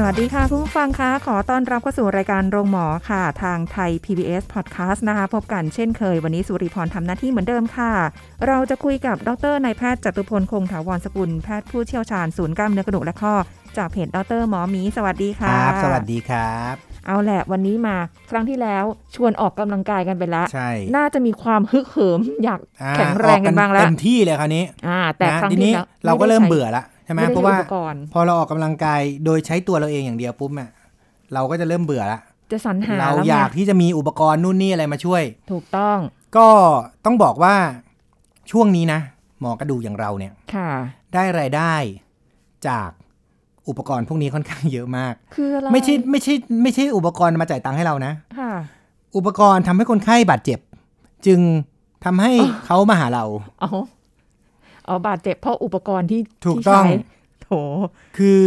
สวัสดีค่ะคุณผู้ฟังคะขอต้อนรับเข้าสู่รายการโรงหมอค่ะ ทางไทย PBS Podcast นะคะ พบกันเช่นเคย วันนี้สุริพรทำหน้าที่เหมือนเดิมค่ะ เราจะคุยกับดรนายแพทย์จตุพลคงถาวรสกุลแพทย์ผู้เชี่ยวชาญศูนย์กล้ามเนื้อกระดูกและข้อ จากเพจดรหมอหมีสวัสดีคค่ะรับ สวัสดีครับ เอาแหละวันนี้มาครั้งที่แล้วชวนออกกำลังกายกันไปแล้วใช่น่าจะมีความฮึกเหิมอยากอ่าแข็งแรงกันบ้างแล้วเต็มที่เลยคราวนี้อ่าแต่นะครั้งทีที่นี้แล้วเราก็เริ่มไได้ใช้เบื่อแล้วใช่ไหมไม่ได้เพราะว่าใช้อุปกรณ์พอเราออกกำลังกายโดยใช้ตัวเราเองอย่างเดียวปุ๊บอะเราก็จะเริ่มเบื่อละจะสรรหาเราแล้วอไงยากที่จะมีอุปกรณ์นู่นนี่อะไรมาช่วย ถูกต้อง ก็ต้องบอกว่าช่วงนี้นะ หมอกระดูกอย่างเราเนี่ยค่ะ ได้รายได้จากอุปกรณ์พวกนี้ค่อนข้างเยอะมาก คืออะไรไม่ใช่ไม่ใช่ไม่ใช่อุปกรณ์มาจ่ายตังค์ให้เรานะค่ะ อุปกรณ์ทำให้คนไข้บาดเจ็บ จึงทำให้เขามาหาเราเอาเอาบาดเจ็บเพราะอุปกรณ์ที่ถูกที่ต้องใช้โถคือ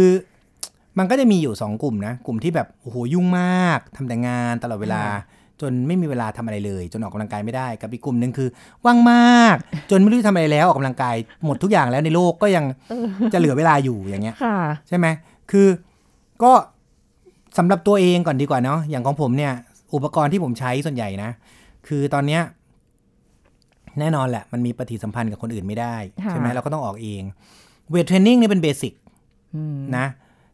มันก็จะมีอยู่สองกลุ่มนะ กลุ่มที่แบบโอ้โหยุ่งมากทำแต่งานตลอดเวลา จนไม่มีเวลาทำอะไรเลย จนออกกำลังกายไม่ได้กับอีกกลุ่มหนึ่งคือว่างมาก จนไม่รู้จะทำอะไรแล้วออกกำลังกายหมดทุกอย่างแล้วในโลกก็ยังจะเหลือเวลาอยู่อย่างเงี้ยค่ะใช่ไหมคือก็สำหรับตัวเองก่อนดีกว่าเนาะอย่างของผมเนี่ย อุปกรณ์ที่ผมใช้ส่วนใหญ่นะ คือตอนเนี้ย แน่นอนแหละ มันมีปฏิสัมพันธ์กับคนอื่นไม่ได้ค่ะใช่ไหมเราก็ต้องออกเอง weight training นี่เป็น basic อืมนะ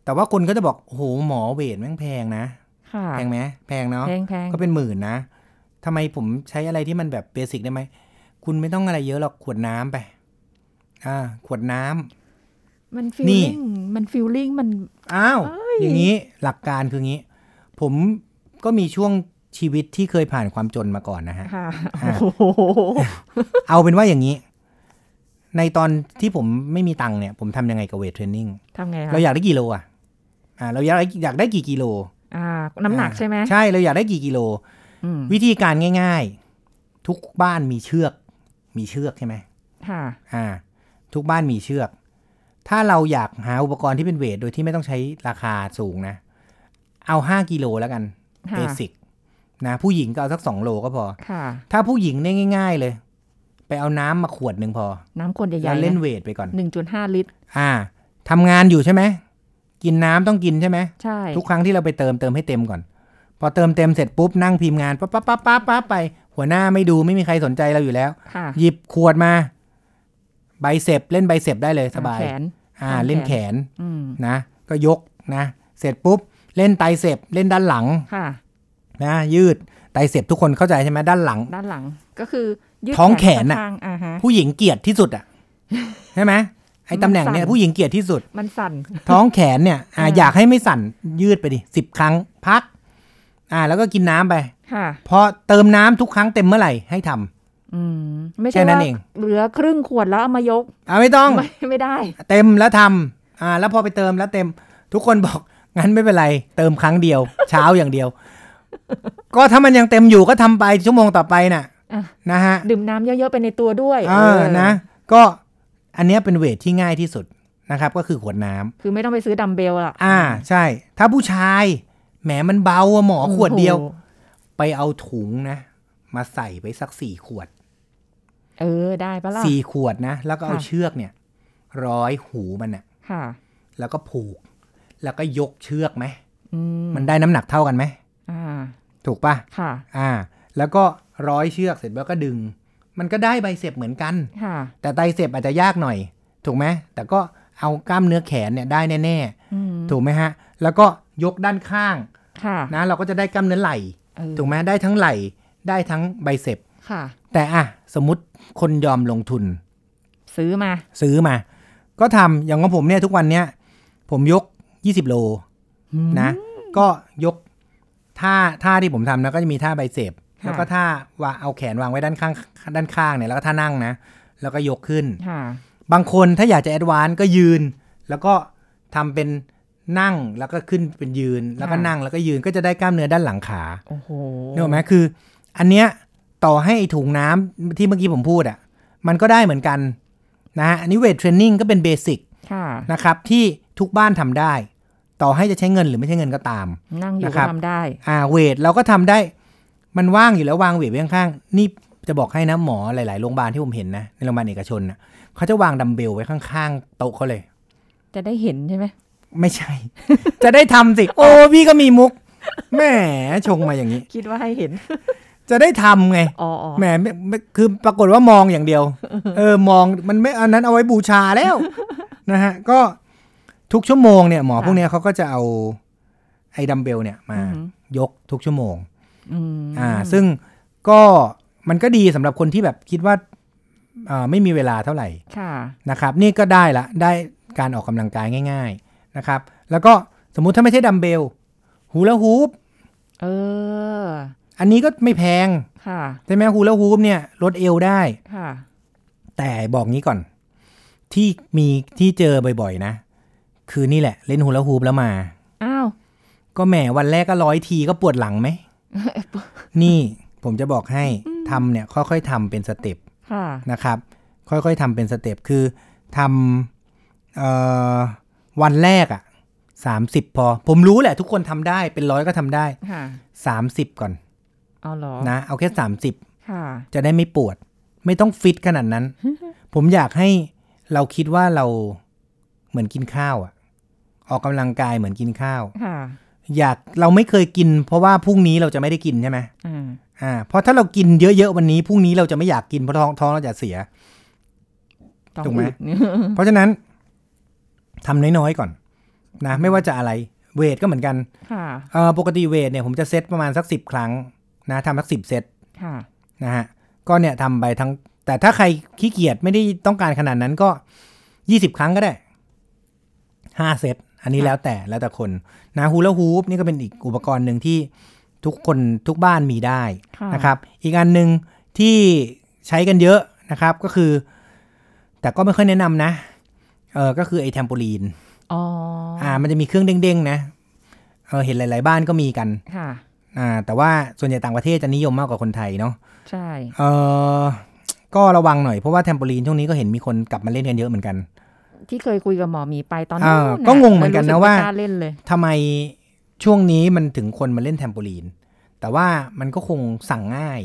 แต่ว่าคนก็จะบอกโอ้โหหมอ weight แม่งแพงนะค่ะแพงไหมแพงเนาะแพงแพงก็เป็นหมื่นนะทำไมผมใช้อะไรที่มันแบบ basic ได้ไหม คุณไม่ต้องอะไรเยอะหรอกขวดน้ำไป อ่า ขวดน้ำมัน feeling นี่มัน feeling มัน อ้าวเอ้ยอย่างนี้หลักการคืองี้ ผมก็มีช่วง ชีวิตที่เคยผ่านความจนมาก่อนนะฮะค่ะอ่าโอ้โหเอาเป็นว่าอย่างนี้ ในตอนที่ผมไม่มีตังค์เนี่ย ผมทำยังไงกับเวทเทรนนิ่งทำไงคะเราอยากได้กี่โลอะอ่า เราอยากได้อยากได้กี่กิโล อ่า น้ำหนักอ่าใช่ไหมใช่เราอยากได้กี่กิโลอืมวิธีการง่าย ๆ ทุกบ้านมีเชือก มีเชือกใช่ไหมค่ะ อ่า ทุกบ้านมีเชือก ถ้าเราอยากหาอุปกรณ์ที่เป็นเวทโดยที่ไม่ต้องใช้ราคาสูงนะ เอาห้ากิโลแล้วกันค่ะเบสิก นะผู้หญิงก็เอาสักสองโลก็พอค่ะถ้าผู้หญิงเนี่ยง่าย ๆ เลย ไปเอาน้ำมาขวดหนึ่งพอ น้ำขวดใหญ่แล้วๆเล่นเวทไปก่อนหนึ่งจุดห้าลิตร อ่าทำงานอยู่ใช่ไหมกินน้ำต้องกินใช่ไหมใช่ทุกครั้งที่เราไปเติมเติมให้เต็มก่อน พอเติมเต็มเสร็จปุ๊บนั่งพิมพ์งานปั๊บปั๊บปั๊บปั๊บปั๊บไป หัวหน้าไม่ดูไม่มีใครสนใจเราอยู่แล้วค่ะหยิบขวดมาไบเซปเล่นไบเซปได้เลยสบายแขนอ่าทำแขนเล่นแขนอืมนะ ก็ยกนะ เสร็จปุ๊บ เล่นไตรเซปเล่นด้านหลังค่ะ นะยืดไตรเซปทุกคนเข้าใจใช่ไหมด้านหลัง ด้านหลังก็คือยืดท้องแขนน่ะข้างๆอ่าฮะผู้หญิงเกลียดที่สุดอะใช่ไหมไอ้ตำแหน่งเนี่ยมันสั่นผู้หญิงเกลียดที่สุด มันสั่น ท้องแขนเนี่ยอ่าอ่าอยากให้ไม่สั่นยืดไปดิสิบครั้งพัก อ่า แล้วก็กินน้ำไปค่ะพอเติมน้ำทุกครั้งเต็มเมื่อไหร่ให้ทำอืมไม่แค่ใช่นั้นว่าเองเหลือครึ่งขวดแล้วเอามายกอ่าไม่ต้องไม่ไม่ได้ เต็มแล้วทำอ่า แล้วพอไปเติมแล้วเต็ม ทุกคนบอกงั้นไม่เป็นไร เติมครั้งเดียว เช้าอย่างเดียว ก็ถ้ามันยังเต็มอยู่ก็ทำไปชั่วโมงต่อไปน่ะอะนะฮะดื่มน้ำเยอะๆไปในตัวด้วยเออนะ ก็อันเนี้ยเป็นเวทที่ง่ายที่สุดนะครับ ก็คือขวดน้ำคือไม่ต้องไปซื้อดัมเบลอะอ่า ใช่ ถ้าผู้ชายแหมมันเบาอะหมอขวดเดียวโอ้โหไปเอาถุงนะ มาใส่ไปสักสี่ขวด เออได้ปะล่ะสี่ขวดนะ แล้วก็เอาค่ะเชือกเนี่ย ร้อยหูมันน่ะค่ะ แล้วก็ผูก แล้วก็ยกเชือกไหมอืมมันได้น้ำหนักเท่ากันไหมอ่า ถูกปะค่ะ อ่า แล้วก็ร้อยเชือกเสร็จแล้วก็ดึง มันก็ได้ใบเสพเหมือนกันค่ะ แต่ไตรเสพอาจจะยากหน่อย ถูกไหมแต่ก็เอากล้ามเนื้อแขนเนี่ยได้แน่อืมๆถูกไหมฮะ แล้วก็ยกด้านข้างค่ะนะเราก็จะได้กล้ามเนื้อไหล่เออถูกไหมได้ทั้งไหล่ได้ทั้งไบเซปค่ะแต่อะสมมติคนยอมลงทุน ซื้อมา ซื้อมา ก็ทำอย่างของผมเนี่ยทุกวันเนี้ยผมยก20โลนะ ก็ยก ท่าท่าที่ผมทำนะก็จะมีท่าไบเซปค่ะแล้วก็ท่าว่าเอาแขนวางไว้ด้านข้างด้านข้างเนี่ยแล้วก็ท่านั่งนะ แล้วก็ยกขึ้นค่ะบางคนถ้าอยากจะ advance ก็ยืน แล้วก็ทำเป็นนั่งแล้วก็ขึ้นเป็นยืน แล้วก็ค่ะนั่งแล้วก็ยืนก็จะได้กล้ามเนื้อด้านหลังขาโอ้โหนึกออกไหมคือ อันเนี้ยต่อให้ไอ้ถุงน้ำที่เมื่อกี้ผมพูดอะ มันก็ได้เหมือนกันนะฮะอันนี้ weight training ก็เป็น basic ค่ะนะครับที่ทุกบ้านทำได้ ต่อให้จะใช้เงินหรือไม่ใช้เงินก็ตาม นั่งอยู่นะคก็รับทำได้ อ่า weight เราก็ทำได้ มันว่างอยู่แล้ววาง weight ไว้ข้างๆนี่จะบอกให้นะหมอหลายๆโรงพยาบาลที่ผมเห็นนะในโรงพยาบาลเอกชนนะเขาจะวางดัมเบลไว้ข้างๆโต๊ะเขาเลย จะได้เห็นใช่ไหมไม่ใช่ จะได้ทำสิ โอ้พี่ก็มีมุกแหมชงมาอย่างนี้ คิดว่าให้เห็น จะได้ทำไงอ๋ออ๋อแหมไม่ไม่คือปรากฏว่ามองอย่างเดียว เออมองมันไม่อันนั้นเอาไว้บูชาแล้วนะฮะ ก็ ทุกชั่วโมงเนี่ยหมอพวกเนี้ยเขาก็จะเอาไอ้ดัมเบลเนี่ยมายกทุกชั่วโมงอืมอ่า ซึ่งก็มันก็ดีสำหรับคนที่แบบคิดว่าอ่าไม่มีเวลาเท่าไหร่ค่ะนะครับ นี่ก็ได้ละได้การออกกำลังกายง่าย ๆนะครับ แล้วก็สมมุติถ้าไม่ใช่ดัมเบลฮูลาฮูปเออ อันนี้ก็ไม่แพงค่ะใช่ไหมฮูลาฮูปเนี่ยลดเอวได้ค่ะแต่บอกงี้ก่อน ที่มีที่เจอบ่อยๆนะ คือนี่แหละ เล่นฮูลาฮูปแล้วมา อ้าว ก็แหมวันแรกก็ร้อยทีก็ปวดหลังไหม นี่ผมจะบอกให้ทำเนี่ย ค่อยๆทำเป็นสเต็ปค่ะนะครับ ค่อยๆทำเป็นสเต็ปคือทำเอ่อวันแรกอะ่ะสามสิบพอ ผมรู้แหละทุกคนทำได้เป็นร้อยก็ทำได้ค่ะสามสิบก่อนเอาเหรอนะเอาแค่สามสิบค่ะจะได้ไม่ปวด ไม่ต้องฟิตขนาดนั้น ผมอยากให้เราคิดว่าเราเหมือนกินข้าวอะ ออกกำลังกายเหมือนกินข้าวค่ะอยากเราไม่เคยกิน เพราะว่าพรุ่งนี้เราจะไม่ได้กินใช่ไหมอ่าอ่าเพราะถ้าเรากินเยอะๆวันนี้พรุ่งนี้เราจะไม่อยากกินเพราะท้องท้องเราจะเสียต้องถูกไหมอึดเพราะฉะนั้นทำน้อยๆก่อน นะ ไม่ว่าจะอะไรเวทก็เหมือนกันค่ะเอ่อปกติเวทเนี่ยผมจะเซตประมาณสักสิบครั้ง นะทำสักสิบเซตค่ะนะฮะก็เนี่ยทำไปทั้ง แต่ถ้าใครขี้เกียจไม่ได้ต้องการขนาดนั้นก็ยี่สิบครั้งก็ได้ห้าเซต อันนี้ค่ะแล้วแต่แล้วแต่คนนะฮูลาฮูปนี่ก็เป็นอีกอุปกรณ์หนึ่งที่ทุกคนทุกบ้านมีได้ค่ะนะครับ อีกอันหนึ่งที่ใช้กันเยอะนะครับก็คือ แต่ก็ไม่ค่อยแนะนำนะเออก็คือไอ้แทมโปลีนอ๋ออ่า มันจะมีเครื่องเด้งๆนะเออเห็นหลาย ๆ บ้านก็มีกันค่ะอ่า แต่ว่าส่วนใหญ่ต่างประเทศจะนิยมมากกว่าคนไทยเนาะใช่เออก็ระวังหน่อยเพราะว่าแทมโปลีนช่วงนี้ก็เห็นมีคนกลับมาเล่นกันเยอะเหมือนกัน ที่เคยคุยกับหมอหมีไปตอนอ่านู้นก็งงเหมือนกันนะรู้สึว่าไม่กล้าเล่นเลยทำไมช่วงนี้มันถึงคนมาเล่นแทมโปลีน แต่ว่ามันก็คงสั่งง่าย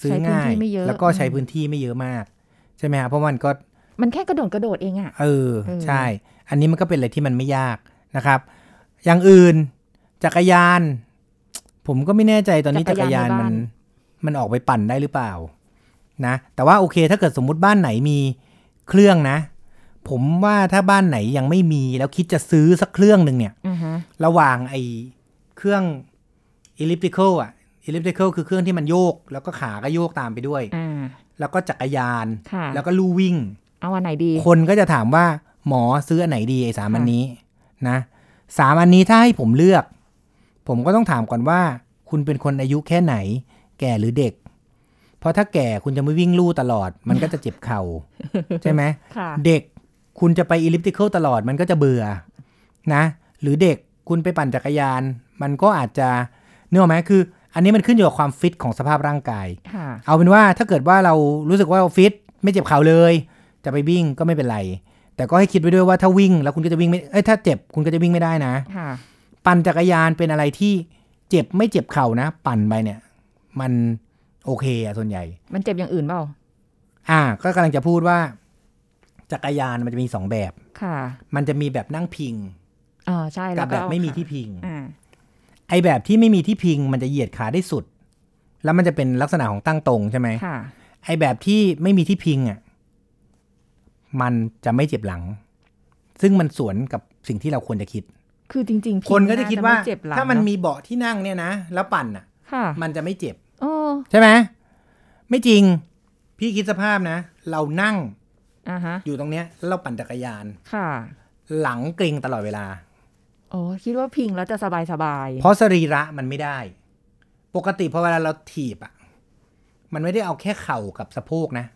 ซื้อใช้พื้นง่ายที่ไม่เยอะแล้วก็ใช้อืมพื้นที่ไม่เยอะมาก ใช่ไหมครับเพราะมันก็มันแค่กระโดดกระโดดเองอะเออเออใช่ อันนี้มันก็เป็นอะไรที่มันไม่ยากนะครับ อย่างอื่นจักรยาน ผมก็ไม่แน่ใจตอนนี้จักรยานมัน มันออกไปปั่นได้หรือเปล่า นะ แต่ว่าโอเค ถ้าเกิดสมมุติบ้านไหนมีเครื่องนะ ผมว่าถ้าบ้านไหนยังไม่มีแล้วคิดจะซื้อสักเครื่องหนึ่งเนี่ยอือฮะระหว่างไอ้เครื่อง elliptical อะ elliptical คือเครื่องที่มันโยก แล้วก็ขาก็โยกตามไปด้วยอ่าแล้วก็จักรยานค่ะแล้วก็ลู่วิ่ง เอาอันไหนดี คนก็จะถามว่า หมอซื้ออันไหนดีไอ้สามอันนี้นะสามอันนี้ถ้าให้ผมเลือก ผมก็ต้องถามก่อนว่า คุณเป็นคนอายุแค่ไหน แก่หรือเด็ก เพราะถ้าแก่คุณจะไม่วิ่งลู่ตลอด มันก็จะเจ็บเข่าใช่ไหมค่ะเด็ก คุณจะไปอิลิปติเคิลตลอดมันก็จะเบื่อนะ หรือเด็กคุณไปปั่นจักรยาน มันก็อาจจะเนื้ออกไหมคือ อันนี้มันขึ้นอยู่กับความฟิตของสภาพร่างกายค่ะเอาเป็นว่าถ้าเกิดว่าเรารู้สึกว่าเราฟิตไม่เจ็บเข่าเลย จะไปวิ่งก็ไม่เป็นไร แต่ก็ให้คิดไว้ด้วยว่าถ้าวิ่งแล้วคุณก็จะวิ่งไม่เอ้ยถ้าเจ็บคุณก็จะวิ่งไม่ได้นะค่ะปั่นจักรยานเป็นอะไรที่เจ็บไม่เจ็บเข่านะ ปั่นไปเนี่ย มันโอเคอะส่วนใหญ่ มันเจ็บอย่างอื่นเปล่า อ่า ก็กำลังจะพูดว่า จักรยานมันจะมีสองแบบค่ะ มันจะมีแบบนั่งพิงอ่าใช่แล้กัวบก็แบบเอาไม่มีขาที่พิงอ่าไอแบบที่ไม่มีที่พิง มันจะเหยียดขาได้สุด แล้วมันจะเป็นลักษณะของตั้งตรงใช่ไหมค่ะ ไอแบบที่ไม่มีที่พิงอะมันจะไม่เจ็บหลัง ซึ่งมันสวนกับสิ่งที่เราควรจะคิด คือจริง ๆ คนก็จะคิดว่าพิงน่ไม่เจ็บหลังถ้ามันเอะมีเบาะที่นั่งเนี่ยนะ แล้วปั่นอะค่ะมันจะไม่เจ็บโอ้ใช่ไหมไม่จริง พี่คิดสภาพนะ เรานั่ง อ่าฮะอยู่ตรงเนี้ยแล้วเราปั่นจักรยานค่ะ หลังเกร็งตลอดเวลาโอ้คิดว่าพิงแล้วจะสบายสบายๆเพราะสรีระมันไม่ได้ ปกติพอเวลาเราถีบอะ มันไม่ได้เอาแค่เข่ากับสะโพกนะ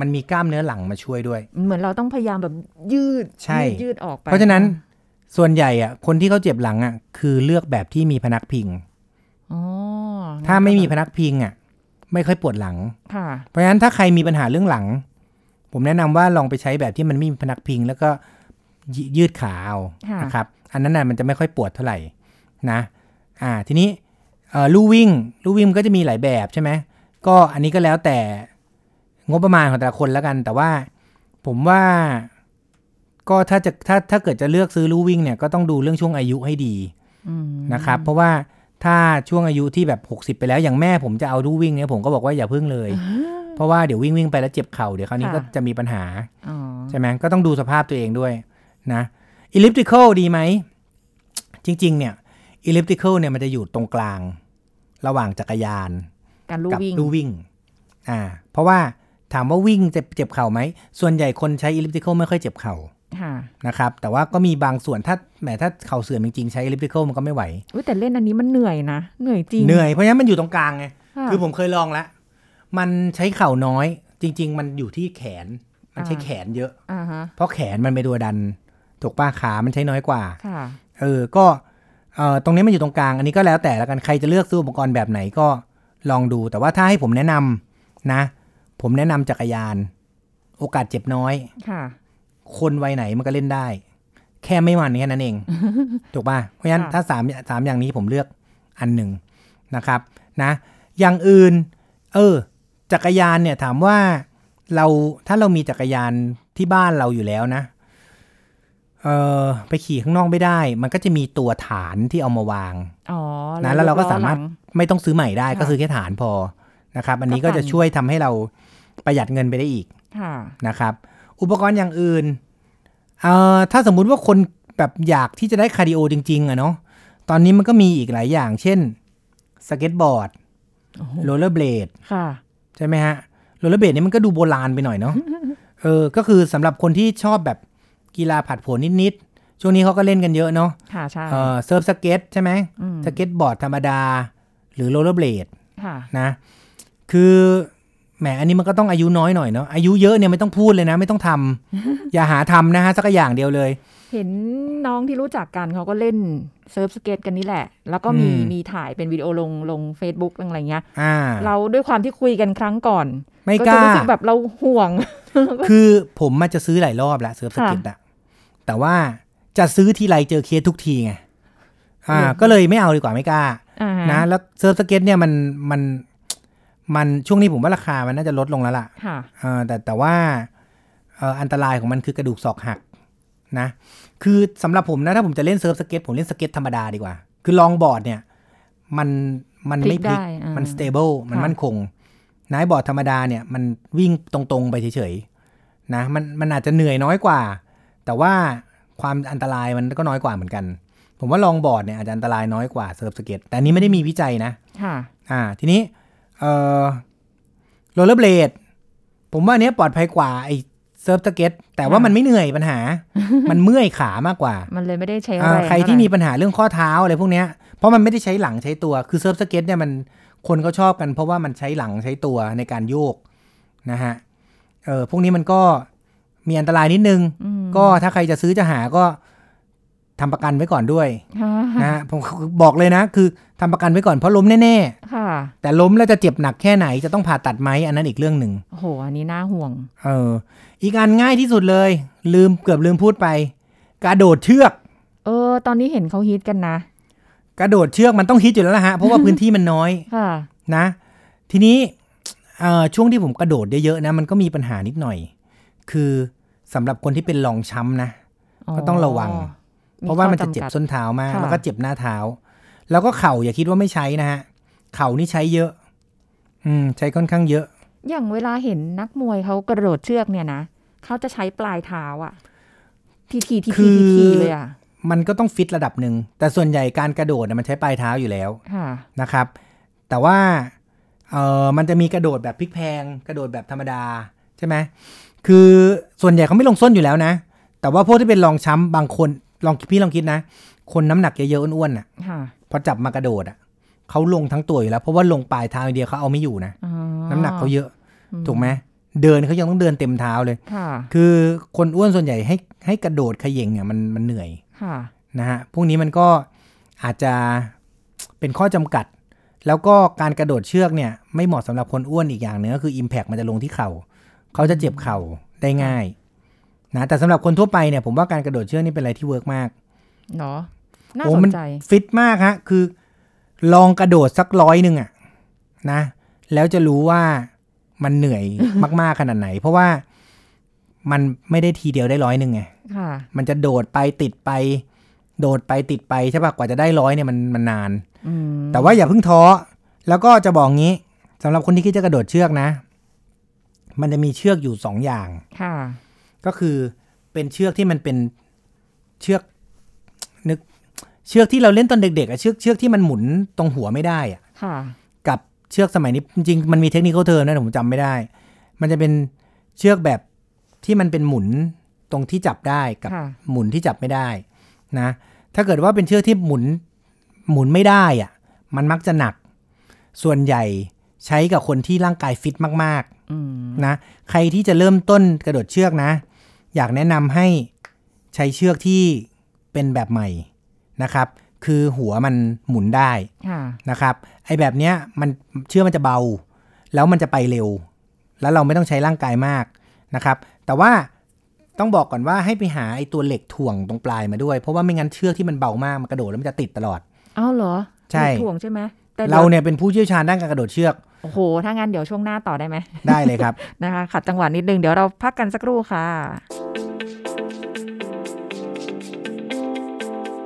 มันมีกล้ามเนื้อหลังมาช่วยด้วย เหมือนเราต้องพยายามแบบยืดใช่ยืดยืดออกไป เพราะฉะนั้นส่วนใหญ่อะคนที่เขาเจ็บหลังอะคือเลือกแบบที่มีพนักพิงอ๋อถ้าไม่มีพนักพิงอะไม่ค่อยปวดหลังค่ะเพราะฉะนั้นถ้าใครมีปัญหาเรื่องหลัง ผมแนะนำว่าลองไปใช้แบบที่มันไม่มีพนักพิง แล้วก็ยยืดขาเอาค่ะนะครับ อันนั้นน่ะมันจะไม่ค่อยปวดเท่าไหร่นะ อ่า ทีนี้เอ่อลู่วิ่งลู่วิ่งมันก็จะมีหลายแบบใช่ไหมก็อันนี้ก็แล้วแต่งบประมาณของแต่ละคนแล้วกัน แต่ว่าผมว่าก็ถ้าจะถ้าถ้าเกิดจะเลือกซื้อลู่วิ่งเนี่ยก็ต้องดูเรื่องช่วงอายุให้ดีอืมนะครับ เพราะว่า ถ้าช่วงอายุที่แบบ 60 ไปแล้วอย่างแม่ผมจะเอาลู่วิ่งเนี่ยผมก็บอกว่าอย่าพึ่งเลย เพราะว่าเดี๋ยววิ่งวิ่งไปแล้วเจ็บเข่าเดี๋ยวคราวนี้ก็จะมีปัญหาอ๋อใช่ไหมก็ต้องดูสภาพตัวเองด้วยนะ elliptical ดีไหม จริง ๆ เนี่ย elliptical เนี่ยมันจะอยู่ตรงกลาง ระหว่างจักรยานการลู่กัวิ่งลู่วิ่งอ่า เพราะว่าถามว่าวิ่งจะเจ็บเข่าไหม ส่วนใหญ่คนใช้ elliptical ไม่ค่อยเจ็บเข่าค่ะ นะครับ แต่ว่าก็มีบางส่วนถ้าแหมถ้าเข่าเสื่อมจริงๆ ใช้ elliptical มันก็ไม่ไหวอุ๊ยแต่เล่นอันนี้มันเหนื่อยนะ เหนื่อยจริง เหนื่อยเพราะฉะนั้นมันอยู่ตรงกลางไงค่ะคือผมเคยลองแล้ว มันใช้เข่าน้อย จริง ๆ มันอยู่ที่แขน มันใช้แขนเยอะอ่าฮะเพราะแขนมันเป็นตัวดัน ถูกป้าขา มันใช้น้อยกว่าค่ะเออ ก็เอ่อตรงนี้มันอยู่ตรงกลาง อันนี้ก็แล้วแต่ละกัน ใครจะเลือกซื้ออุปกรณ์แบบไหนก็ลองดู แต่ว่าถ้าให้ผมแนะนำนะ ผมแนะนำจักรยาน โอกาสเจ็บน้อย ค่ะ คนวัยไหนมันก็เล่นได้ แค่ไม่มันแค่นั้นเอง ถูกป่ะ เพราะฉะนั้นค่ะถ้าสามสามอย่างนี้ผมเลือกอันหนึ่งนะครับ นะ อย่างอื่น เออ จักรยานเนี่ยถามว่าเราถ้าเรามีจักรยานที่บ้านเราอยู่แล้วนะ เออไปขี่ข้างนอกไม่ได้ มันก็จะมีตัวฐานที่เอามาวางอ๋อนะแล้วเราก็สามารถยล้อหลังไม่ต้องซื้อใหม่ได้ค่ะก็ซื้อแค่ฐานพอนะครับ อันนี้ก็ก็ผ่านจะช่วยทำให้เราประหยัดเงินไปได้อีกค่ะนะครับ อุปกรณ์อย่างอื่นเอ่อถ้าสมมุติว่าคนแบบอยากที่จะได้ cardio จริงๆอะเนาะตอนนี้มันก็มีอีกหลายอย่าง เช่นสเก็ตบอร์ดโอ้โหโรลเลอร์เบลดค่ะใช่ไหมฮะโรลเลอร์เบลดนี่มันก็ดูโบราณไปหน่อยเนาะเออก็คือสำหรับคนที่ชอบแบบกีฬาผาดโผนนิดๆ ช่วงนี้เขาก็เล่นกันเยอะเนาะค่ะใช่เออเซิร์ฟสเก็ตใช่ไหมอืมสเก็ตบอร์ดธรรมดา หรือโรลเลอร์เบลดค่ะนะคือแหมอันนี้มันก็ต้องอายุน้อยหน่อยเนาะอายุเยอะเนี่ยไม่ต้องพูดเลยนะ ไม่ต้องทำอย่าหาทำนะฮะสักอย่างเดียวเลย เห็นน้องที่รู้จักกันเขาก็เล่นเซิร์ฟสเก็ตกันนี่แหละ แล้วก็มีอืมมีถ่ายเป็นวิดีโอลงลง Facebook อะไรเงี้ยอ่าเราด้วยความที่คุยกันครั้งก่อน ไม่ก็กจะล้าก็จะรู้สึกแบบเราห่วง คือผมมาจะซื้อหลายรอบแล้วเซิร์ฟสเก็ตอะแต่ว่าจะซื้อทีไรเจอเคสทุกทีไงอ่าอืมก็เลยไม่เอาดีกว่าไม่กล้าอ่าฮนะแล้วเซิร์ฟสเก็ตเนี่ยมันมัน มันช่วงนี้ผมว่าราคามันน่าจะลดลงแล้วล่ะค่ะเออแต่แต่ว่าเอ่ออันตรายของมันคือกระดูกศอกหักนะ คือสำหรับผมนะถ้าผมจะเล่นเซิร์ฟสเก็ตผมเล่นสเก็ตธรรมดาดีกว่า คือ longboard เนี่ย มันมันไม่พลิกได้อ่ามัน stable มันค่ะมั่นคงนายบอร์ดธรรมดาเนี่ยมันวิ่งตรงๆไปเฉยๆนะมันมันอาจจะเหนื่อยน้อยกว่า แต่ว่าความอันตรายมันก็น้อยกว่าเหมือนกัน ผมว่า longboard เนี่ยอาจจะอันตรายน้อยกว่าเซิร์ฟสเก็ตแต่อันนี้ไม่ได้มีวิจัยนะค่ะอ่า ทีนี้ เอ่อโรลเลอร์เบลดผมว่าอันเนี้ยปลอดภัยกว่าไอ้เซิร์ฟสเก็ตแต่ว่าค่ะมันไม่เหนื่อยปัญหา มันเมื่อยขามากกว่า มันเลยไม่ได้ใช้อ่าแรงใครที่เท่าไหมีปัญหาเรื่องข้อเท้าอะไรพวกเนี้ยเพราะมันไม่ได้ใช้หลังใช้ตัวคือเซิร์ฟสเก็ตเนี่ยมันคนเขาชอบกันเพราะว่ามันใช้หลังใช้ตัวในการโยกนะฮะเออพวกนี้มันก็มีอันตรายนิดนึงอืมก็ถ้าใครจะซื้อจะหาก็ ทำประกันไว้ก่อนด้วยค่ะนะฮะผมบอกเลยนะ คือทำประกันไว้ก่อนเพราะล้มแน่ๆค่ะแต่ล้มแล้วจะเจ็บหนักแค่ไหนจะต้องผ่าตัดไหมอันนั้นอีกเรื่องหนึ่งโอ้โหอันนี้น่าห่วง เออ อีกอันง่ายที่สุดเลย ลืมเกือบลืมพูดไป กระโดดเชือก เออ ตอนนี้เห็นเขาฮิตกันนะ กระโดดเชือกมันต้องฮิตอยู่แล้วล่ะฮะเพราะว่าพื้นที่มันน้อยค่ะนะ ทีนี้เอ่อช่วงที่ผมกระโดดเยอะๆนะ มันก็มีปัญหานิดหน่อย คือสำหรับคนที่เป็นรองช้ำนะก็ต้องระวัง เพราะว่ามันจะเจ็บข้อำกัดส้นเท้ามากค่ะแล้วก็เจ็บหน้าเท้า แล้วก็เข่าอย่าคิดว่าไม่ใช้นะฮะ เข่านี่ใช้เยอะ อืม ใช้ค่อนข้างเยอะ อย่างเวลาเห็นนักมวยเขากระโดดเชือกเนี่ยนะเขาจะใช้ปลายเท้าอะทีทีทีคืทีอทีทีเลยอะมันก็ต้องฟิตระดับหนึ่ง แต่ส่วนใหญ่การกระโดดน่ะมันใช้ปลายเท้าอยู่แล้วค่ะนะครับ แต่ว่าเออมันจะมีกระโดดแบบพลิกแพง กระโดดแบบธรรมดาใช่ไหมคือส่วนใหญ่เขาไม่ลงส้นอยู่แล้วนะ แต่ว่าพวกที่เป็นรองช้ำบางคน ลองพี่ลองคิดนะ คนน้ำหนักเยอะๆอ้วนๆน่ะค่ะพอจับมากระโดดอะเขาลงทั้งตัวอยู่แล้ว เพราะว่าลงปลายเท้าอย่างเดียวเขาเอาไม่อยู่นะอ๋อน้ำหนักเขาเยอะถูกไหมเดินเขายังต้องเดินเต็มเท้าเลยค่ะคือคนอ้วนส่วนใหญ่ให้ให้กระโดดเขย่งเนี่ยมันมันเหนื่อยค่ะนะฮะพวกนี้มันก็อาจจะเป็นข้อจำกัด แล้วก็การกระโดดเชือกเนี่ย ไม่เหมาะสำหรับคนอ้วนอีกอย่างหนึ่งก็คือ Impact มันจะลงที่เข่าเขาจะเจ็บเข่าได้ง่าย นะแต่สำหรับคนทั่วไปเนี่ยผมว่าการกระโดดเชือกนี่เป็นอะไรที่ work มากเนาะน่าโอ้สหัวใจฟิตมากฮะคือ ลองกระโดดสักร้อยหนึ่งอะนะ แล้วจะรู้ว่ามันเหนื่อยมาก ๆ ขนาดไหน เพราะว่ามันไม่ได้ทีเดียวได้ร้อยหนึ่งไงค่ะมันจะโดดไปติดไป โดดไปติดไปใช่ปะกว่าจะได้ร้อยเนี่ยมันมันนานอืมแต่ว่าอย่าเพิ่งท้อ แล้วก็จะบอกงี้สำหรับคนที่คิดจะกระโดดเชือกนะ มันจะมีเชือกอยู่สองอย่าง ค่ะ ก็คือเป็นเชือกที่มันเป็นเชือกนึกเชือกที่เราเล่นตอนเด็กๆอะเชือกเชือกที่มันหมุนตรงหัวไม่ได้อะค่ะกับเชือกสมัยนี้จริงๆมันมีเทคนิคเทอมนะแต่ผมจำไม่ได้ มันจะเป็นเชือกแบบที่มันเป็นหมุนตรงที่จับได้กับค่ะหมุนที่จับไม่ได้นะ ถ้าเกิดว่าเป็นเชือกที่หมุนหมุนไม่ได้อะมันมักจะหนัก ส่วนใหญ่ใช้กับคนที่ร่างกายฟิตมากอืมๆนะ ใครที่จะเริ่มต้นกระโดดเชือกนะ อยากแนะนำให้ใช้เชือกที่เป็นแบบใหม่นะครับ คือหัวมันหมุนได้ค่ะนะครับไอ้แบบเนี้ยมันเชื่อกมันจะเบา แล้วมันจะไปเร็ว แล้วเราไม่ต้องใช้ร่างกายมากนะครับ แต่ว่าต้องบอกก่อนว่าให้ไปหาไอ้ตัวเหล็กถ่วงตรงปลายมาด้วย เพราะว่าไม่งั้นเชือกที่มันเบามากมันกระโดดแล้วมันจะติดตลอดเอ้าเหรอใช่มีถ่วงใช่ไหมแต่ เราดี๋ยวเนี่ยเป็นผู้เชี่ยวชาญด้านการกระโดดเชือก โอ้โห ถ้างั้นเดี๋ยวช่วงหน้าต่อได้ไหม ได้เลยครับ นะคะ ขัดจังหวะนิดนึง เดี๋ยวเราพักกันสักครู่ค่ะ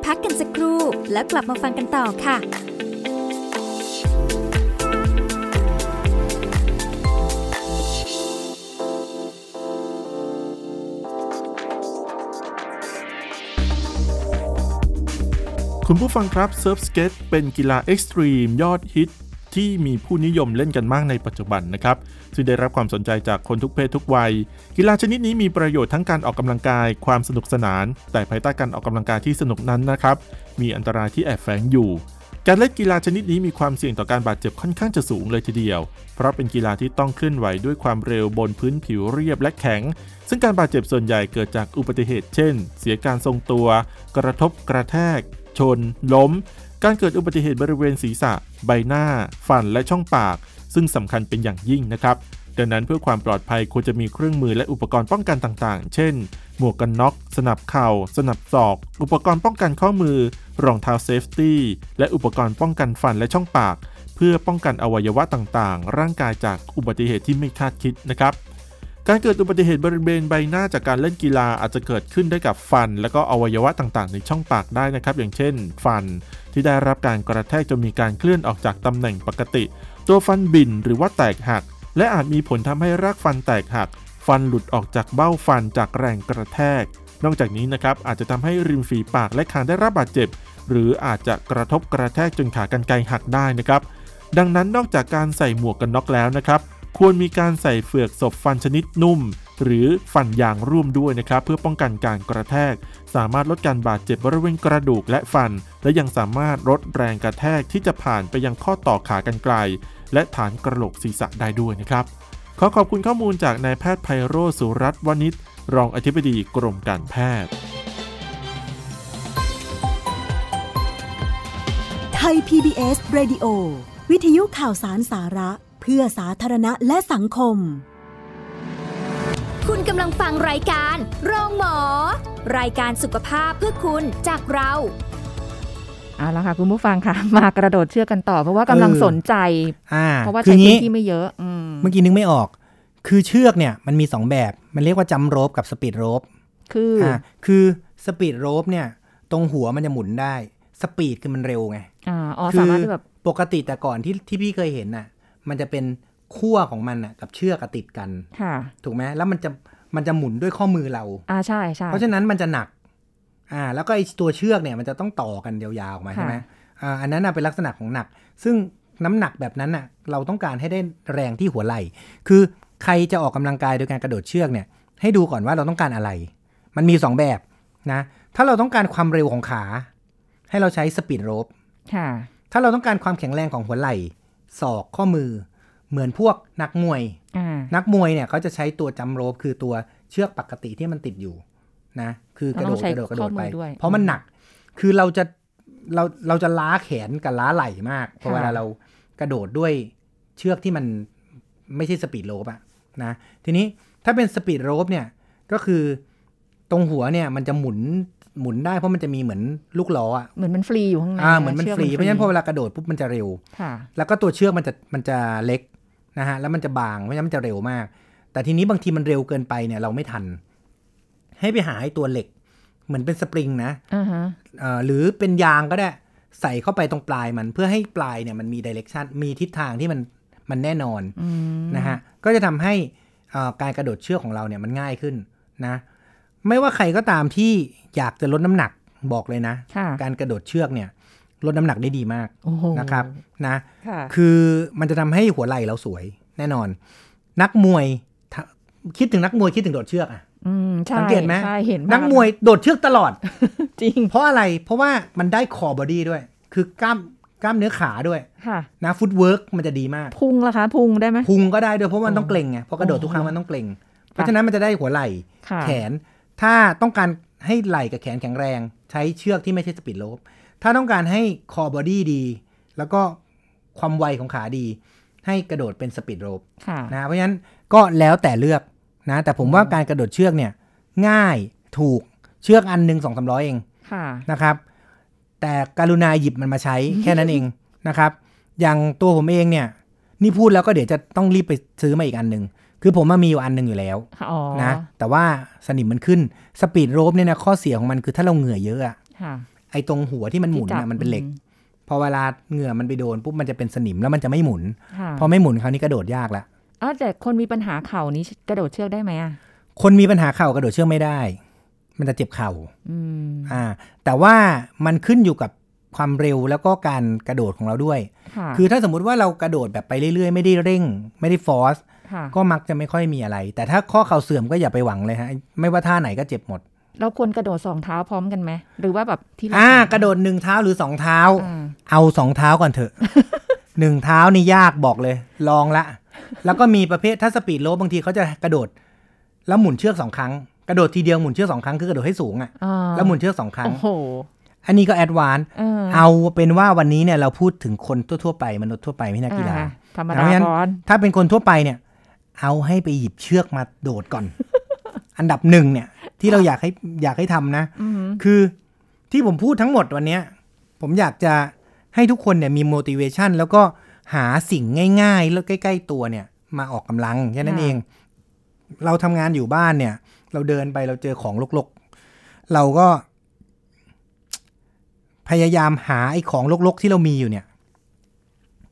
พักกันสักครู่แล้วกลับมาฟังกันต่อค่ะ คุณผู้ฟังครับเซิร์ฟสเก็ตเป็นกีฬา extreme ยอดฮิตที่มีผู้นิยมเล่นกันมากในปัจจุบันนะครับ ซึ่งได้รับความสนใจจากคนทุกเพศทุกวัย กีฬาชนิดนี้มีประโยชน์ทั้งการออกกำลังกาย ความสนุกสนาน แต่ภายใต้การออกกำลังกายที่สนุกนั้นนะครับ มีอันตรายที่แอบแฝงอยู่ การเล่นกีฬาชนิดนี้มีความเสี่ยงต่อการบาดเจ็บค่อนข้างจะสูงเลยทีเดียว เพราะเป็นกีฬาที่ต้องเคลื่อนไหวด้วยความเร็วบนพื้นผิวเรียบและแข็ง ซึ่งการบาดเจ็บส่วนใหญ่เกิดจากอุบัติเหตุ เช่น เสียการทรงตัว กระทบกระแทก ชน ล้ม การเกิดอุบัติเหตุบริเวณศีรษะ ใบหน้า ฟันและช่องปาก ซึ่งสำคัญเป็นอย่างยิ่งนะครับ ดังนั้นเพื่อความปลอดภัยควรจะมีเครื่องมือและอุปกรณ์ป้องกันต่างๆ เช่น หมวกกันน็อก สนับเข่า สนับศอก อุปกรณ์ป้องกันข้อมือ รองเท้าเซฟตี้และอุปกรณ์ป้องกันฟันและช่องปาก เพื่อป้องกันอวัยวะต่างๆ ร่างกายจากอุบัติเหตุที่ไม่คาดคิดนะครับ การเกิดอุบัติเหตุบริเวณใบหน้าจากการเล่นกีฬาอาจจะเกิดขึ้นได้กับฟัน และก็อวัยวะต่างๆ ในช่องปากได้นะครับ อย่างเช่น ฟันที่ได้รับการกระแทกจนมีการเคลื่อนออกจากตำแหน่งปกติ ตัวฟันบินหรือว่าแตกหัก และอาจมีผลทำให้รากฟันแตกหัก ฟันหลุดออกจากเบ้าฟันจากแรงกระแทก นอกจากนี้นะครับอาจจะทำให้ริมฝีปากและคางได้รับบาดเจ็บ หรืออาจจะกระทบกระแทกจนขากรรไกรหักได้นะครับดังนั้นนอกจากการใส่หมวกกันน็อกแล้วนะครับ ควรมีการใส่เฟือกศพฟันชนิดนุ่ม หรือฟันยางร่วมด้วยนะครับ เพื่อป้องกันการกระแทก สามารถลดการบาดเจ็บบริเวณกระดูกและฟัน และยังสามารถลดแรงกระแทกที่จะผ่านไปยังข้อต่อขากรรไกรและฐานกระโหลกศีรษะได้ด้วยนะครับ ขอขอบคุณข้อมูลจากนายแพทย์ไพโรสุรัตน์วณิชรองอธิบดีกรมการแพทย์ ไทย PBS Radio วิทยุข่าวสารสาระ พื่อสาธารณะและสังคม คุณกำลังฟังรายการ โรงหมอ รายการสุขภาพเพื่อคุณจากเราเอาละค่ะคุณผู้ฟังค่ะ มากระโดดเชือกกันต่อ เพราะว่ากำลังเออสนใจอ่าเพราะว่าคืใช้พื้นที่งี้ไม่เยอะอืมเมื่อกี้นึกไม่ออก คือเชือกเนี่ยมันมีสองแบบ มันเรียกว่า jump rope กับ speed rope คืออ่าคือ speed rope เนี่ย ตรงหัวมันจะหมุนได้ speed คือมันเร็วไงอ่าอ๋อคือสามารถที่แบบปกติแต่ก่อนที่ที่พี่เคยเห็นน่ะ มันจะเป็นขั้วของมันน่ะกับเชือกอะติดกันค่ะถูกไหมแล้วมันจะมันจะหมุนด้วยข้อมือเรา อ่าใช่ใช่เพราะฉะนั้นมันจะหนัก อ่า แล้วก็ไอตัวเชือกเนี่ยมันจะต้องต่อกันยาวๆออกมาค่ะใช่ไหมอ่าอันนั้นน่ะเป็นลักษณะของหนัก ซึ่งน้ำหนักแบบนั้นน่ะ เราต้องการให้ได้แรงที่หัวไหล่ คือใครจะออกกำลังกายโดยการกระโดดเชือกเนี่ย ให้ดูก่อนว่าเราต้องการอะไร มันมีสองแบบนะ ถ้าเราต้องการความเร็วของขา ให้เราใช้สปีดโรปค่ะถ้าเราต้องการความแข็งแรงของหัวไหล่ ศอกข้อมือ เหมือนพวกนักมวยอ่านักมวยเนี่ยเขาจะใช้ตัว jump rope คือตัวเชือกปกติที่มันติดอยู่นะคือกระโดดเราต้องใช้กระโดดกระโดดข้อมืไปด้วยเพราะมันหนัก คือเราจะเราเราจะล้าแขนกับล้าไหล่มากเพราะค่ะเวลาเรากระโดดด้วยเชือกที่มันไม่ใช่ speed rope อะนะทีนี้ถ้าเป็น speed rope เนี่ยก็คือตรงหัวเนี่ยมันจะหมุน หมุนได้เพราะมันจะมีเหมือนลูกล้ออะเหมือนมันฟรีอยู่ข้างในอ่าเหมือนมันชืกฟรีเพราะฉะนั้นพอเวลากระโดดปุ๊บมันจะเร็วค่ะแล้วก็ตัวเชือกมันจะมันจะเล็กนะฮะแล้วมันจะบางเพราะฉะนั้นมันจะเร็วมาก แต่ทีนี้บางทีมันเร็วเกินไปเนี่ยเราไม่ทัน ให้ไปหาไอ้ตัวเหล็ก เหมือนเป็นสปริงนะอ่าฮะเอ่อหรือเป็นยางก็ได้ใส่เข้าไปตรงปลายมันเพื่อให้ปลายเนี่ยมันมีดิเรกชันมีทิศทางที่มันมันแน่นอนอืมนะฮะก็จะทำให้เอ่อการกระโดดเชือกของเราเนี่ยมันง่ายขึ้นนะ ไม่ว่าใครก็ตามที่อยากจะลดน้ำหนักบอกเลยนะค่ะการกระโดดเชือกเนี่ยลดน้ำหนักได้ดีมากโอ้โหนะครับนะค่ะคือมันจะทำให้หัวไหล่เราสวยแน่นอน นักมวยถ้าคิดถึงนักมวยคิดถึงโดดเชือกอะอืมใช่สังเกตไหมใช่เห็นนักมวยโดดเชือกตลอด จริง เพราะอะไรเพราะว่ามันได้ core body ด้วย คือกล้ามกล้ามเนื้อขาด้วยค่ะนะ footwork มันจะดีมาก พุงล่ะคะ พุงได้ไหมพุงก็ได้ด้วยเพราะมันโอ้ต้องเกร็งไงเพราะกระโดดทุกครั้งมันต้องเกร็ง เพราะค่ะฉะนั้นมันจะได้หัวไหล่ค่ะแขน ถ้าต้องการให้ไหล่กับแขนแข็งแรง ใช้เชือกที่ไม่ใช่ speed rope ถ้าต้องการให้ core body ดี แล้วก็ความไวของขาดี ให้กระโดดเป็น speed rope ค่ะนะเพราะฉะนั้นก็แล้วแต่เลือกนะแต่ผมว่าการกระโดดเชือกเนี่ย ง่ายถูกเชือกอันหนึ่งสองสามร้อยเองค่ะนะครับ แต่กรุณาหยิบมันมาใช้แค่นั้นเองนะครับ อย่างตัวผมเองเนี่ย นี่พูดแล้วก็เดี๋ยวจะต้องรีบไปซื้อมาอีกอันหนึ่ง คือผมมามีอยู่อันหนึ่งอยู่แล้วอ๋อนะแต่ว่าสนิมมันขึ้นสปีดโรบเนี่ยนะข้อเสียของมันคือถ้าเราเหงื่อเยอะอะค่ะไอ้ตรงหัวที่มันหมุนที่จับอะมันเป็นเหล็กอืมพอเวลาเหงื่อมันไปโดนปุ๊บมันจะเป็นสนิมแล้วมันจะไม่หมุนค่ะพอไม่หมุนคราวนี้กระโดดยากละอ๋อแต่คนมีปัญหาเข่านี้กระโดดเชือกได้ไหมอะคนมีปัญหาเข่ากระโดดเชือกไม่ได้ มันจะเจ็บเข่าอืมอ่า แต่ว่ามันขึ้นอยู่กับความเร็วแล้วก็การกระโดดของเราด้วยค่ะคือถ้าสมมุติว่าเรากระโดดแบบไปเรื่อยๆ ไม่ได้เร่ง ไม่ได้ force ค่ะ ก็มักจะไม่ค่อยมีอะไร แต่ถ้าข้อเข่าเสื่อมก็อย่าไปหวังเลยฮะ ไม่ว่าท่าไหนก็เจ็บหมด เราควรกระโดดสองเท้าพร้อมกันไหมหรือว่าแบบที่เอ่ากระโดดหนึ่งเท้าหรือสองเท้าอ่าเอาสองเท้าก่อนเถอะหนึ่งเท้านี่ยากบอกเลย ลองละ แล้วก็มีประเภทถ้า speed rope บางทีเขาจะกระโดด แล้วหมุนเชือกสองครั้งกระโดดทีเดียวหมุนเชือกสองครั้งคือกระโดดให้สูงอะ่ะอ่าแล้วหมุนเชือกสองครั้งโอ้โหอันนี้ก็แอดวานซ์เออเอาเป็นว่าวันนี้เนี่ยเราพูดถึงคนทั่วๆไปมนุษย์ทั่วไปไม่นักกีฬาอ่ธรรมเพดาราะฉะนั้นก่อนถ้าเป็นคนทั่วไปเนี่ย เอาให้ไปหยิบเชือกมาโดดก่อน อันดับหนึ่งเนี่ย ที่เราอยากให้อยากให้ทำนะอืมคือที่ผมพูดทั้งหมดวันเนี้ยผมอยากจะให้ทุกคนเนี่ยมี motivation แล้วก็หาสิ่งง่ายๆ แล้วใกล้ ๆ ตัวเนี่ย มาออกกำลังแค่นั้นเอง เราทำงานอยู่บ้านเนี่ย เราเดินไปเราเจอของลกๆ เราก็ พยายามหาไอ้ของลกๆ ที่เรามีอยู่เนี่ย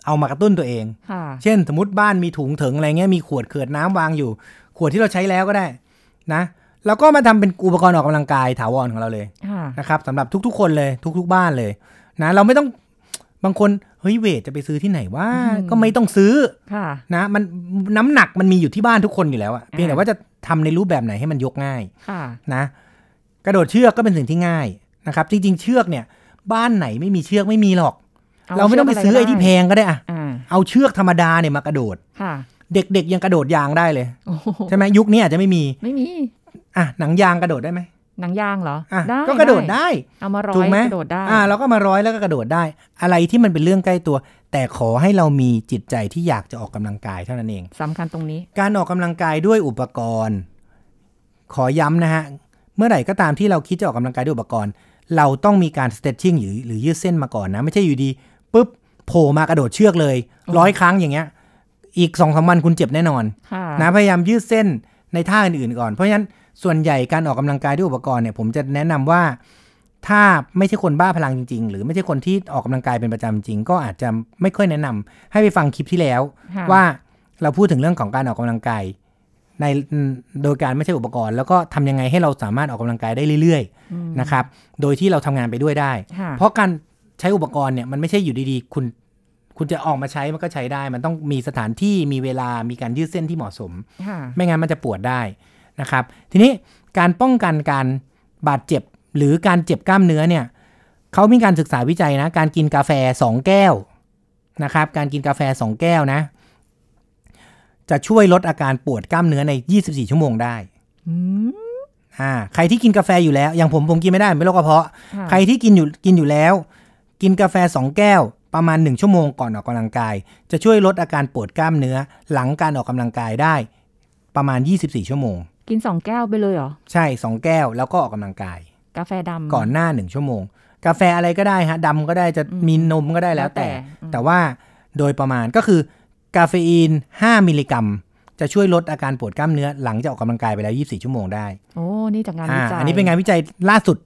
เอามากระตุ้นตัวเองค่ะเช่น สมมติบ้านมีถุงถึงอะไรเงี้ยมีขวดเขิดน้ำวางอยู่ ขวดที่เราใช้แล้วก็ได้นะเราก็มาทำเป็นอุปกรณ์ออกกำลังกายถาวรของเราเลยค่ะนะครับสำหรับทุก ๆ คนเลยทุก ๆ บ้านเลยนะเราไม่ต้องบางคนเฮ้ยเวทจะไปซื้อที่ไหนว่าอืมก็ไม่ต้องซื้อค่ะนะมันน้ำหนักมันมีอยู่ที่บ้านทุกคนอยู่แล้วอะเพียงแต่อ่าว่าจะทำในรูปแบบไหนให้มันยกง่ายค่ะนะ กระโดดเชือกก็เป็นสิ่งที่ง่ายนะครับ จริง ๆ เชือกเนี่ย บ้านไหนไม่มีเชือกไม่มีหรอก เราไม่ต้องไปซื้อไอ้ที่แพงก็ได้อะอ่าเอาเชือกธรรมดาเนี่ยมากระโดดค่ะเด็กๆยังกระโดดยางได้เลยโอ้โหใช่ไหมยุคนี้อาจจะไม่มีไม่มีอะหนังยางกระโดดได้ไหมหนังยางเหรออะได้ก็กระโดดได้ เอามาร้อถูยกไหมกระโดดได้อ่าเราก็มาร้อยแล้วก็กระโดดได้ อะไรที่มันเป็นเรื่องใกล้ตัว แต่ขอให้เรามีจิตใจที่อยากจะออกกำลังกายเท่านั้นเองสำคัญตรงนี้ การออกกำลังกายด้วยอุปกรณ์ ขอย้ำนะฮะ เมื่อไหร่ก็ตามที่เราคิดจะออกกำลังกายด้วยอุปกรณ์ เราต้องมีการ stretching หรือหรือยืดเส้นมาก่อนนะ ไม่ใช่อยู่ดี ปุ๊บโผล่มากระโดดเชือกเลยอ๋อร้อยครั้งอย่างเงี้ย อีกสองสามวันคุณเจ็บแน่นอนค่ะนะพยายามยืดเส้นในท่าอื่นๆก่อน เพราะฉะนั้นส่วนใหญ่การออกกำลังกายด้วยอุปกรณ์เนี่ยผมจะแนะนำว่า ถ้าไม่ใช่คนบ้าพลังจริง ๆ หรือไม่ใช่คนที่ออกกำลังกายเป็นประจำจริง ก็อาจจะไม่ค่อยแนะนำให้ไปฟังคลิปที่แล้วค่ะว่าเราพูดถึงเรื่องของการออกกำลังกายในโดยการไม่ใช่อุปกรณ์ แล้วก็ทำยังไงให้เราสามารถออกกำลังกายได้เรื่อยอืมๆนะครับ โดยที่เราทำงานไปด้วยได้ค่ะเพราะการ ใช้อุปกรณ์เนี่ยมันไม่ใช่อยู่ดีๆ คุณ คุณจะออกมาใช้มันก็ใช้ได้ มันต้องมีสถานที่มีเวลามีการยืดเส้นที่เหมาะสมค่ะไม่งั้นมันจะปวดได้นะครับ ทีนี้การป้องกันการบาดเจ็บหรือการเจ็บกล้ามเนื้อเนี่ยเขามีการศึกษาวิจัยนะ การกินกาแฟ 2 แก้วนะครับ การกินกาแฟ 2 แก้วนะ จะช่วยลดอาการปวดกล้ามเนื้อใน 24 ชั่วโมงได้อืมอ่าใครที่กินกาแฟอยู่แล้ว อย่างผมผมกินไม่ได้ผมเป็นโรคกระเพาะค่ะใครที่กินอยู่กินอยู่แล้ว กินกาแฟ 2 แก้ว ประมาณ 1 ชั่วโมงก่อนออกกำลังกาย จะช่วยลดอาการปวดกล้ามเนื้อ หลังการออกกำลังกายได้ ประมาณ 24 ชั่วโมง กินสองแก้วไปเลยเหรอ ใช่ 2 แก้วแล้วก็ออกกำลังกาย กาแฟดำก่อนหน้า 1 ชั่วโมง กาแฟอะไรก็ได้ฮะดำก็ได้จะมีนมก็ได้แล้วแต่แล้วแต่อืมแต่ว่าโดยประมาณก็คือกาเฟอีน 5 มิลลิกรัมจะช่วยลดอาการปวดกล้ามเนื้อหลังจากออกกำลังกายไปแล้ว 24 ชั่วโมงได้ โอ้ นี่จากงานอ่าวิจัย อันนี้เป็นงานวิจัยล่าสุด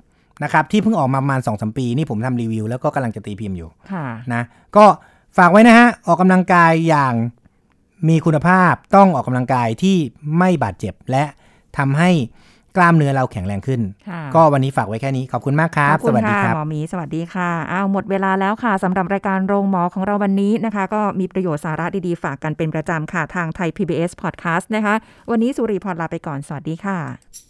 นะครับที่เพิ่งออกมาประมาณ2อสปี นี่ผมทำรีวิว แล้วก็กำลังจะตีพิมพ์อยู่ค่ะนะก็ฝากไว้นะฮะออกกำลังกายอย่างมีคุณภาพต้องออกกำลังกายที่ไม่บาดเจ็บและทำให้กล้ามเนื้อเราแข็งแรงขึ้นค่ะก็วันนี้ฝากไว้แค่นี้ ขอบคุณมากครับขอบสคุณวัสดีค่ะครับหมอหมี สวัสดีค่ะอ้าวหมดเวลาแล้วค่ะสำหรับรายการโรงหมอของเราวันนี้นะคะ ก็มีประโยชน์สาระดีๆ ฝากกันเป็นประจำค่ะ ทางไทย PBS Podcast นะคะ วันนี้สุริพรลาไปก่อน สวัสดีค่ะ